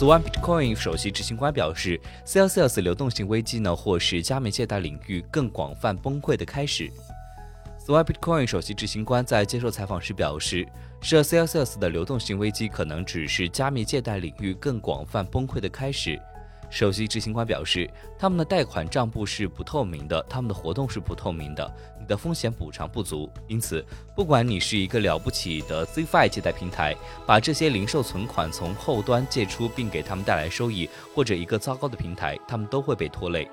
Swan Bitcoin 首席执行官表示，Celsius 流动性危机呢，或是加密借贷领域更广泛崩溃的开始。Swan Bitcoin 首席执行官在接受采访时表示，涉 Celsius 的流动性危机可能只是加密借贷领域更广泛崩溃的开始。首席执行官表示，他们的贷款账簿是不透明的，他们的活动是不透明的，你的风险补偿不足。因此，不管你是一个了不起的 Cfi 借贷平台，把这些零售存款从后端借出并给他们带来收益，或者一个糟糕的平台，他们都会被拖累。